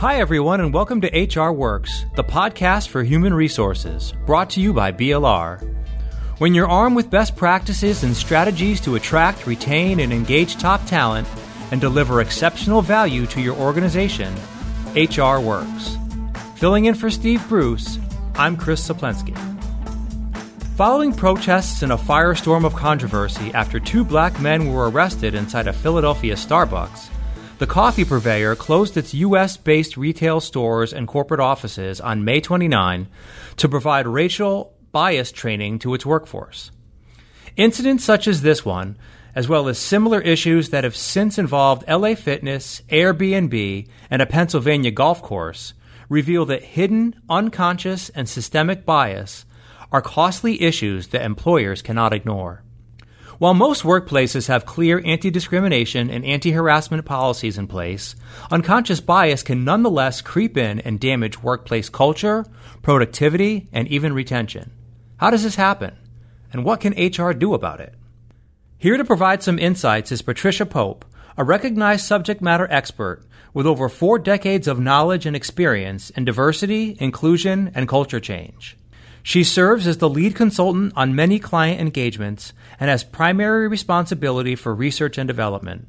Hi, everyone, and welcome to HR Works, the podcast for human resources, brought to you by BLR. When you're armed with best practices and strategies to attract, retain, and engage top talent and deliver exceptional value to your organization, HR Works. Filling in for Steve Bruce, I'm Chris Saplensky. Following protests and a firestorm of controversy after two black men were arrested inside a Philadelphia Starbucks, the coffee purveyor closed its U.S. based retail stores and corporate offices on May 29 to provide racial bias training to its workforce. Incidents such as this one, as well as similar issues that have since involved LA Fitness, Airbnb, and a Pennsylvania golf course, reveal that hidden, unconscious, and systemic bias are costly issues that employers cannot ignore. While most workplaces have clear anti discrimination and anti harassment policies in place, unconscious bias can nonetheless creep in and damage workplace culture, productivity, and even retention. How does this happen? And what can HR do about it? Here to provide some insights is Patricia Pope, a recognized subject matter expert with over four decades of knowledge and experience in diversity, inclusion, and culture change. She serves as the lead consultant on many client engagements and has primary responsibility for research and development.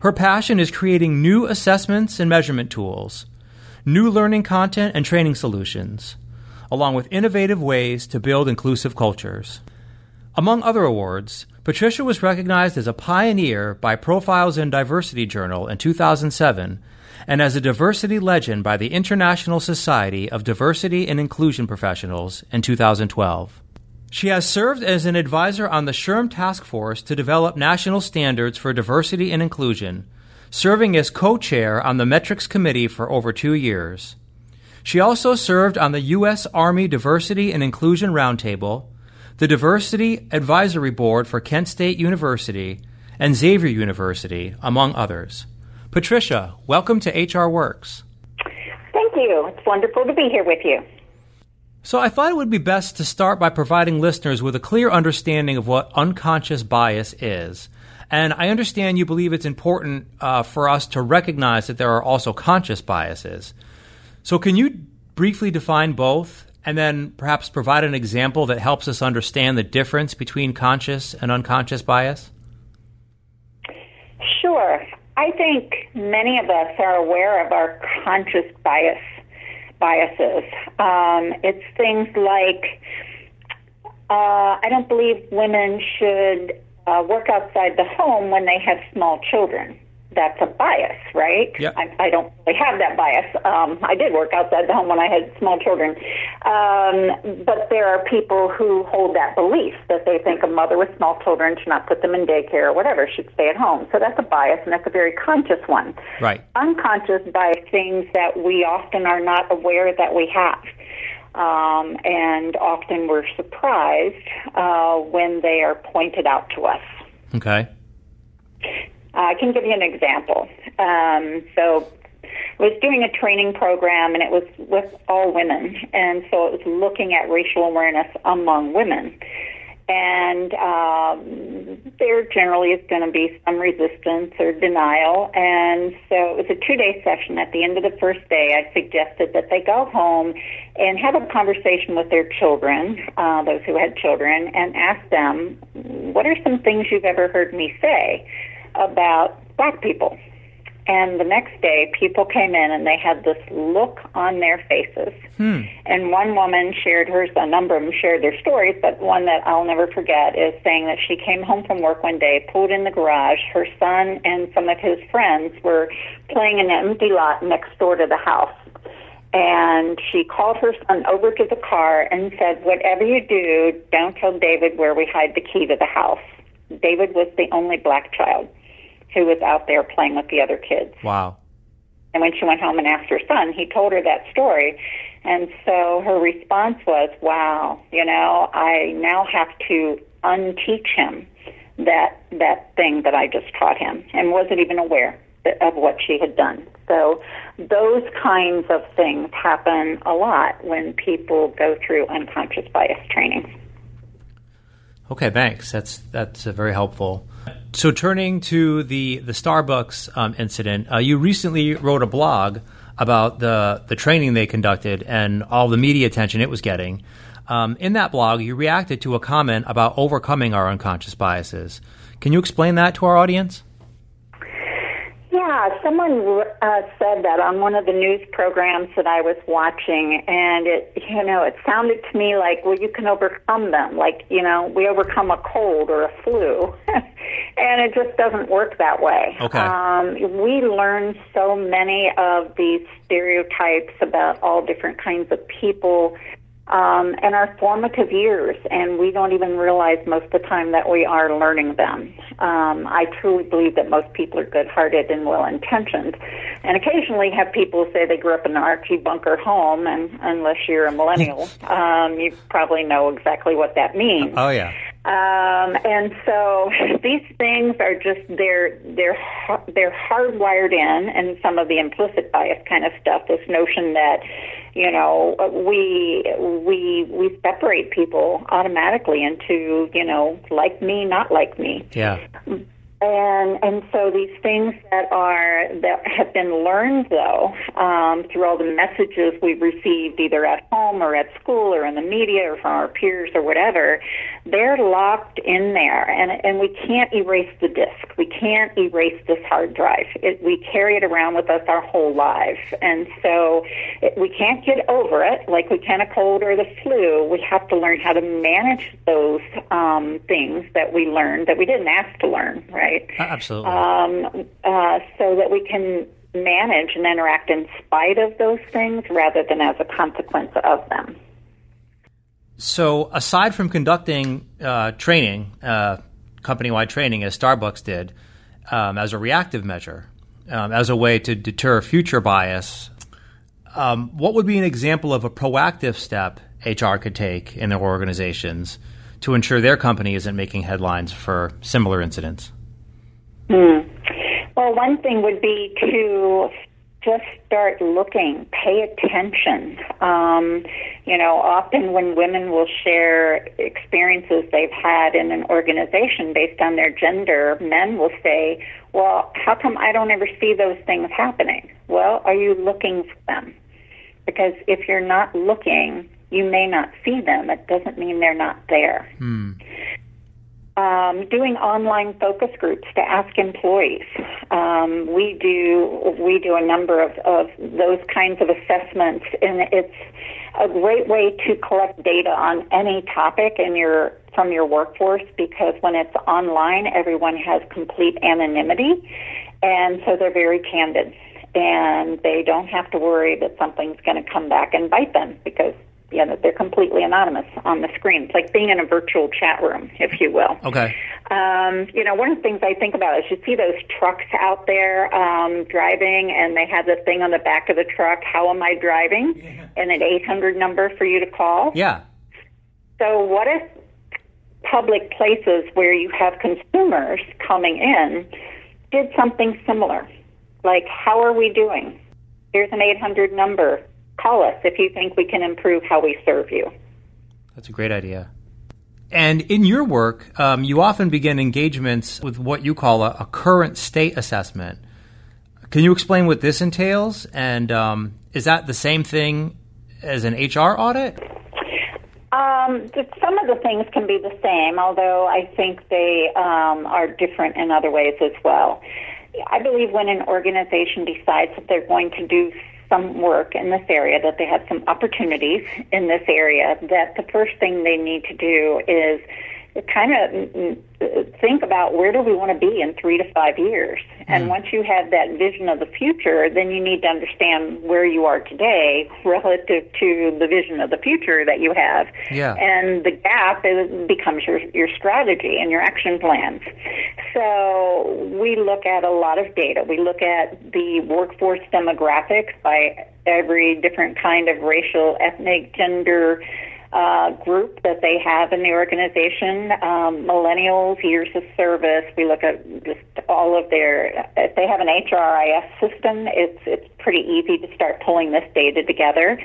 Her passion is creating new assessments and measurement tools, new learning content and training solutions, along with innovative ways to build inclusive cultures. Among other awards, Patricia was recognized as a pioneer by Profiles in Diversity Journal in 2007 and as a diversity legend by the International Society of Diversity and Inclusion Professionals in 2012. She has served as an advisor on the SHRM Task Force to develop national standards for diversity and inclusion, serving as co chair on the Metrics Committee for over two years. She also served on the U.S. Army Diversity and Inclusion Roundtable, the Diversity Advisory Board for Kent State University, and Xavier University, among others. Patricia, welcome to HR Works. Thank you. It's wonderful to be here with you. So, I thought it would be best to start by providing listeners with a clear understanding of what unconscious bias is. And I understand you believe it's important uh, for us to recognize that there are also conscious biases. So, can you briefly define both and then perhaps provide an example that helps us understand the difference between conscious and unconscious bias? Sure. I think many of us are aware of our conscious bias biases. Um, it's things like uh, I don't believe women should uh, work outside the home when they have small children that's a bias, right? Yep. I, I don't really have that bias. Um, I did work outside the home when I had small children. Um, but there are people who hold that belief that they think a mother with small children should not put them in daycare or whatever, should stay at home. So that's a bias, and that's a very conscious one. Right. Unconscious by things that we often are not aware that we have. Um, and often we're surprised uh, when they are pointed out to us. Okay. Uh, I can give you an example. Um, so I was doing a training program, and it was with all women, and so it was looking at racial awareness among women. And um, there generally is going to be some resistance or denial. And so it was a two day session. At the end of the first day, I suggested that they go home and have a conversation with their children, uh, those who had children, and ask them, What are some things you've ever heard me say? About black people. And the next day, people came in and they had this look on their faces. Hmm. And one woman shared hers, a number of them shared their stories, but one that I'll never forget is saying that she came home from work one day, pulled in the garage. Her son and some of his friends were playing in an empty lot next door to the house. And she called her son over to the car and said, Whatever you do, don't tell David where we hide the key to the house. David was the only black child who was out there playing with the other kids. Wow. And when she went home and asked her son, he told her that story. And so her response was, wow, you know, I now have to unteach him that that thing that I just taught him and wasn't even aware of what she had done. So those kinds of things happen a lot when people go through unconscious bias training. Okay, thanks. That's that's very helpful. So, turning to the the Starbucks um, incident, uh, you recently wrote a blog about the the training they conducted and all the media attention it was getting. Um, in that blog, you reacted to a comment about overcoming our unconscious biases. Can you explain that to our audience? Yeah, someone uh, said that on one of the news programs that I was watching, and it, you know, it sounded to me like, well, you can overcome them, like you know, we overcome a cold or a flu, and it just doesn't work that way. Okay. Um, we learn so many of these stereotypes about all different kinds of people um, and our formative years, and we don't even realize most of the time that we are learning them. Um, I truly believe that most people are good-hearted and well-intentioned, and occasionally have people say they grew up in an Archie Bunker home, and unless you're a millennial, um, you probably know exactly what that means. Oh yeah. Um, and so these things are just they're they're they're hardwired in, and some of the implicit bias kind of stuff. This notion that you know we we we separate people automatically into you know like me, not like me. Yeah. And and so these things that are that have been learned though um, through all the messages we've received either at home or at school or in the media or from our peers or whatever, they're locked in there, and and we can't erase the disk. We can't erase this hard drive. It, we carry it around with us our whole lives, and so it, we can't get over it like we can a cold or the flu. We have to learn how to manage those um, things that we learned that we didn't ask to learn, right? right? Absolutely. Um, uh, so that we can manage and interact in spite of those things rather than as a consequence of them. So, aside from conducting uh, training, uh, company wide training, as Starbucks did, um, as a reactive measure, um, as a way to deter future bias, um, what would be an example of a proactive step HR could take in their organizations to ensure their company isn't making headlines for similar incidents? Hmm. Well, one thing would be to just start looking, pay attention. You know, often when women will share experiences they've had in an organization based on their gender, men will say, Well, how come I don't ever see those things happening? Well, are you looking for them? Because if you're not looking, you may not see them. It doesn't mean they're not there. Hmm um, doing online focus groups to ask employees. Um, we do we do a number of, of those kinds of assessments, and it's a great way to collect data on any topic in your from your workforce because when it's online, everyone has complete anonymity, and so they're very candid. And they don't have to worry that something's going to come back and bite them because you know, they're completely anonymous on the screen. It's like being in a virtual chat room, if you will. Okay. Um, you know, one of the things I think about is you see those trucks out there um, driving, and they have the thing on the back of the truck. How am I driving? Yeah. And an 800 number for you to call. Yeah. So what if public places where you have consumers coming in did something similar? Like, how are we doing? Here's an 800 number call us if you think we can improve how we serve you. That's a great idea. And in your work, um, you often begin engagements with what you call a, a, current state assessment. Can you explain what this entails? And um, is that the same thing as an HR audit? Um, some of the things can be the same, although I think they um, are different in other ways as well. I believe when an organization decides that they're going to do some work in this area, that they have some opportunities in this area, that the first thing they need to do is kind of think about where do we want to be in three to five years. And mm. once you have that vision of the future, then you need to understand where you are today relative to the vision of the future that you have. Yeah. And the gap is, becomes your, your strategy and your action plans. So we look at a lot of data. We look at the workforce demographics by every different kind of racial, ethnic, gender, uh, group that they have in the organization. Um, millennials, years of service. We look at just all of their. If they have an HRIS system, it's it's pretty easy to start pulling this data together.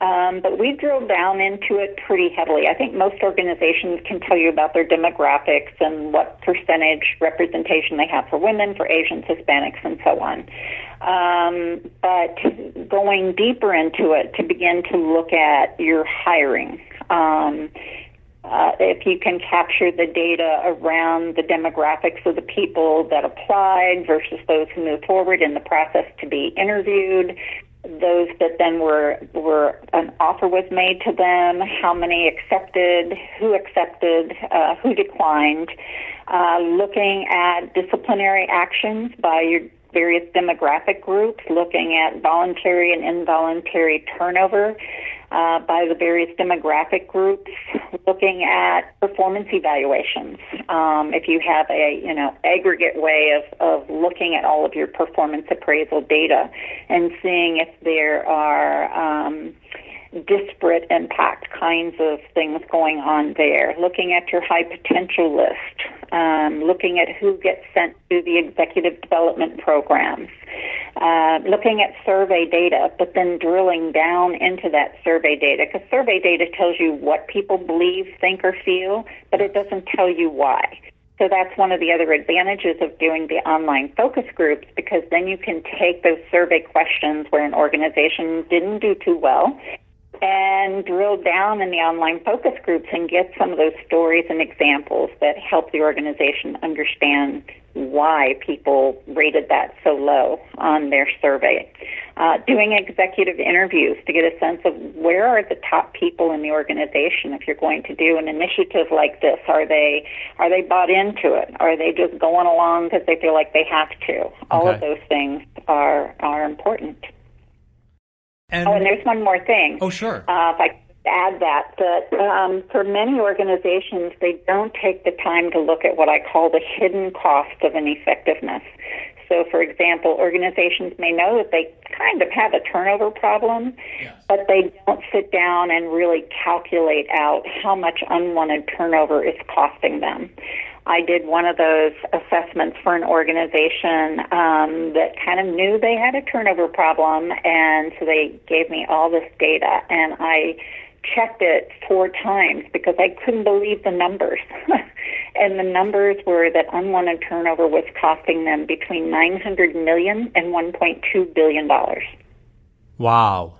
Um, but we drilled down into it pretty heavily. I think most organizations can tell you about their demographics and what percentage representation they have for women, for Asians, Hispanics, and so on. Um, but going deeper into it to begin to look at your hiring. Um, uh, if you can capture the data around the demographics of the people that applied versus those who moved forward in the process to be interviewed, those that then were were an offer was made to them, how many accepted, who accepted, uh, who declined, uh, looking at disciplinary actions by your various demographic groups, looking at voluntary and involuntary turnover uh, by the various demographic groups, looking at performance evaluations. Um, if you have a you know aggregate way of, of looking at all of your performance appraisal data and seeing if there are um, disparate impact kinds of things going on there. Looking at your high potential list, um, looking at who gets sent to the executive development programs, uh, looking at survey data, but then drilling down into that survey data because survey data tells you what people believe, think, or feel, but it doesn't tell you why. So that's one of the other advantages of doing the online focus groups because then you can take those survey questions where an organization didn't do too well and drill down in the online focus groups and get some of those stories and examples that help the organization understand why people rated that so low on their survey. Uh, doing executive interviews to get a sense of where are the top people in the organization. If you're going to do an initiative like this, are they are they bought into it? Are they just going along because they feel like they have to? All okay. of those things are are important. And, oh, and there's one more thing. Oh, sure. Uh, if I add that, that um, for many organizations, they don't take the time to look at what I call the hidden cost of ineffectiveness. So, for example, organizations may know that they kind of have a turnover problem, yes. but they don't sit down and really calculate out how much unwanted turnover is costing them. I did one of those assessments for an organization um, that kind of knew they had a turnover problem, and so they gave me all this data, and I checked it four times because I couldn't believe the numbers. and the numbers were that unwanted turnover was costing them between 900 million and 1.2 billion dollars. Wow.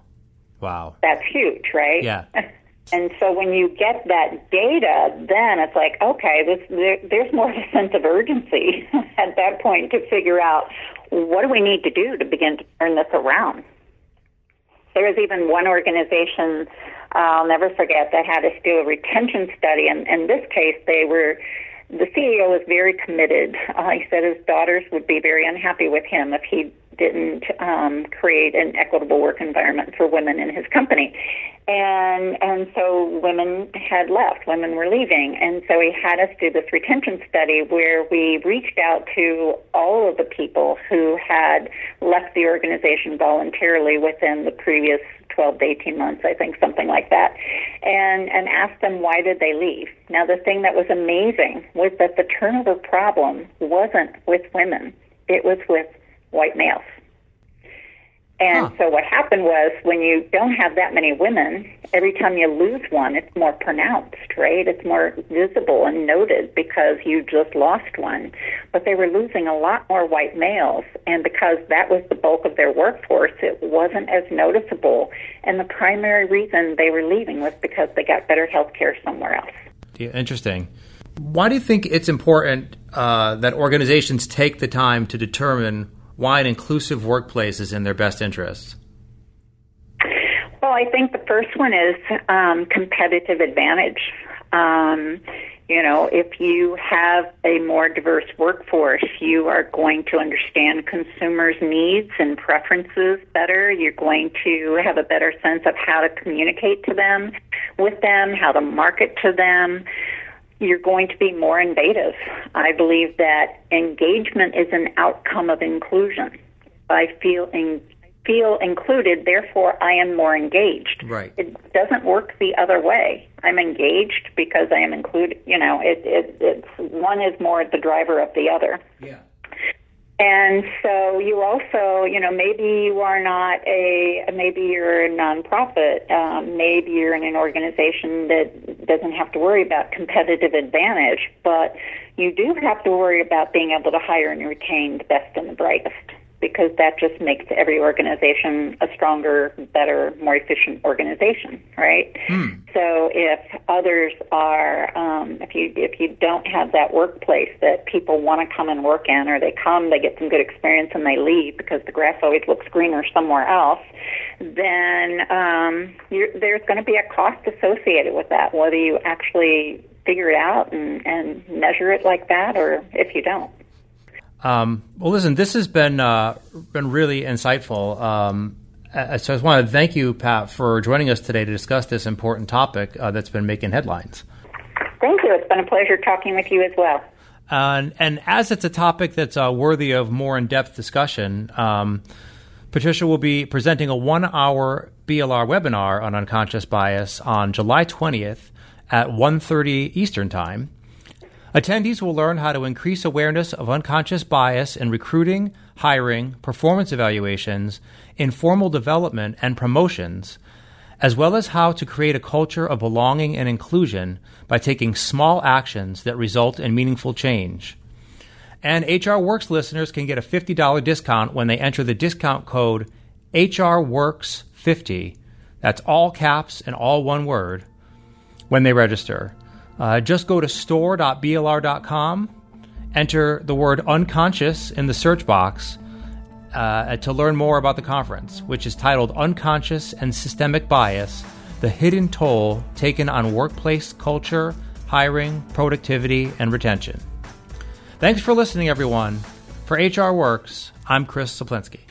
Wow. That's huge, right? Yeah. And so when you get that data, then it's like, okay, this, there, there's more of a sense of urgency at that point to figure out what do we need to do to begin to turn this around. There was even one organization I'll never forget that had us do a retention study, and in this case, they were the CEO was very committed. Uh, he said his daughters would be very unhappy with him if he didn't um, create an equitable work environment for women in his company. And and so women had left, women were leaving, and so he had us do this retention study where we reached out to all of the people who had left the organization voluntarily within the previous 12 to 18 months, I think, something like that, and and asked them why did they leave. Now the thing that was amazing was that the turnover problem wasn't with women; it was with white males. And huh. so what happened was when you don't have that many women, every time you lose one, it's more pronounced, right? It's more visible and noted because you just lost one. But they were losing a lot more white males, and because that was the bulk of their workforce, it wasn't as noticeable. And the primary reason they were leaving was because they got better health care somewhere else. Yeah, interesting. Why do you think it's important uh, that organizations take the time to determine why an inclusive workplace is in their best interest? Well, I think the first one is um, competitive advantage. Um, you know, if you have a more diverse workforce, you are going to understand consumers' needs and preferences better. You're going to have a better sense of how to communicate to them, with them, how to market to them you're going to be more innovative. I believe that engagement is an outcome of inclusion. I feel in, feel included, therefore I am more engaged. Right. It doesn't work the other way. I'm engaged because I am included. You know, it, it it's one is more the driver of the other. Yeah. And so you also, you know, maybe you are not a, maybe you're a nonprofit, um, maybe you're in an organization that doesn't have to worry about competitive advantage, but you do have to worry about being able to hire and retain the best and the brightest because that just makes every organization a stronger, better, more efficient organization, right? Hmm. So if others are, um, if you if you don't have that workplace that people want to come and work in, or they come, they get some good experience, and they leave because the grass always looks greener somewhere else, then um, there's going to be a cost associated with that, whether you actually figure it out and, and measure it like that, or if you don't. Um, well, listen, this has been uh, been really insightful. Um, so I just want to thank you, Pat, for joining us today to discuss this important topic uh, that's been making headlines. Thank you. It's been a pleasure talking with you as well. Uh, and as it's a topic that's uh, worthy of more in depth discussion, um, Patricia will be presenting a one hour BLR webinar on unconscious bias on July 20th at 1.30 Eastern Time. Attendees will learn how to increase awareness of unconscious bias in recruiting, hiring, performance evaluations, informal development, and promotions, as well as how to create a culture of belonging and inclusion by taking small actions that result in meaningful change. And HR Works listeners can get a $50 discount when they enter the discount code HRWorks50. That's all caps and all one word when they register. Uh, just go to store.blr.com, enter the word unconscious in the search box uh, to learn more about the conference, which is titled Unconscious and Systemic Bias The Hidden Toll Taken on Workplace Culture, Hiring, Productivity, and Retention. Thanks for listening, everyone. For HR Works, I'm Chris Saplinski.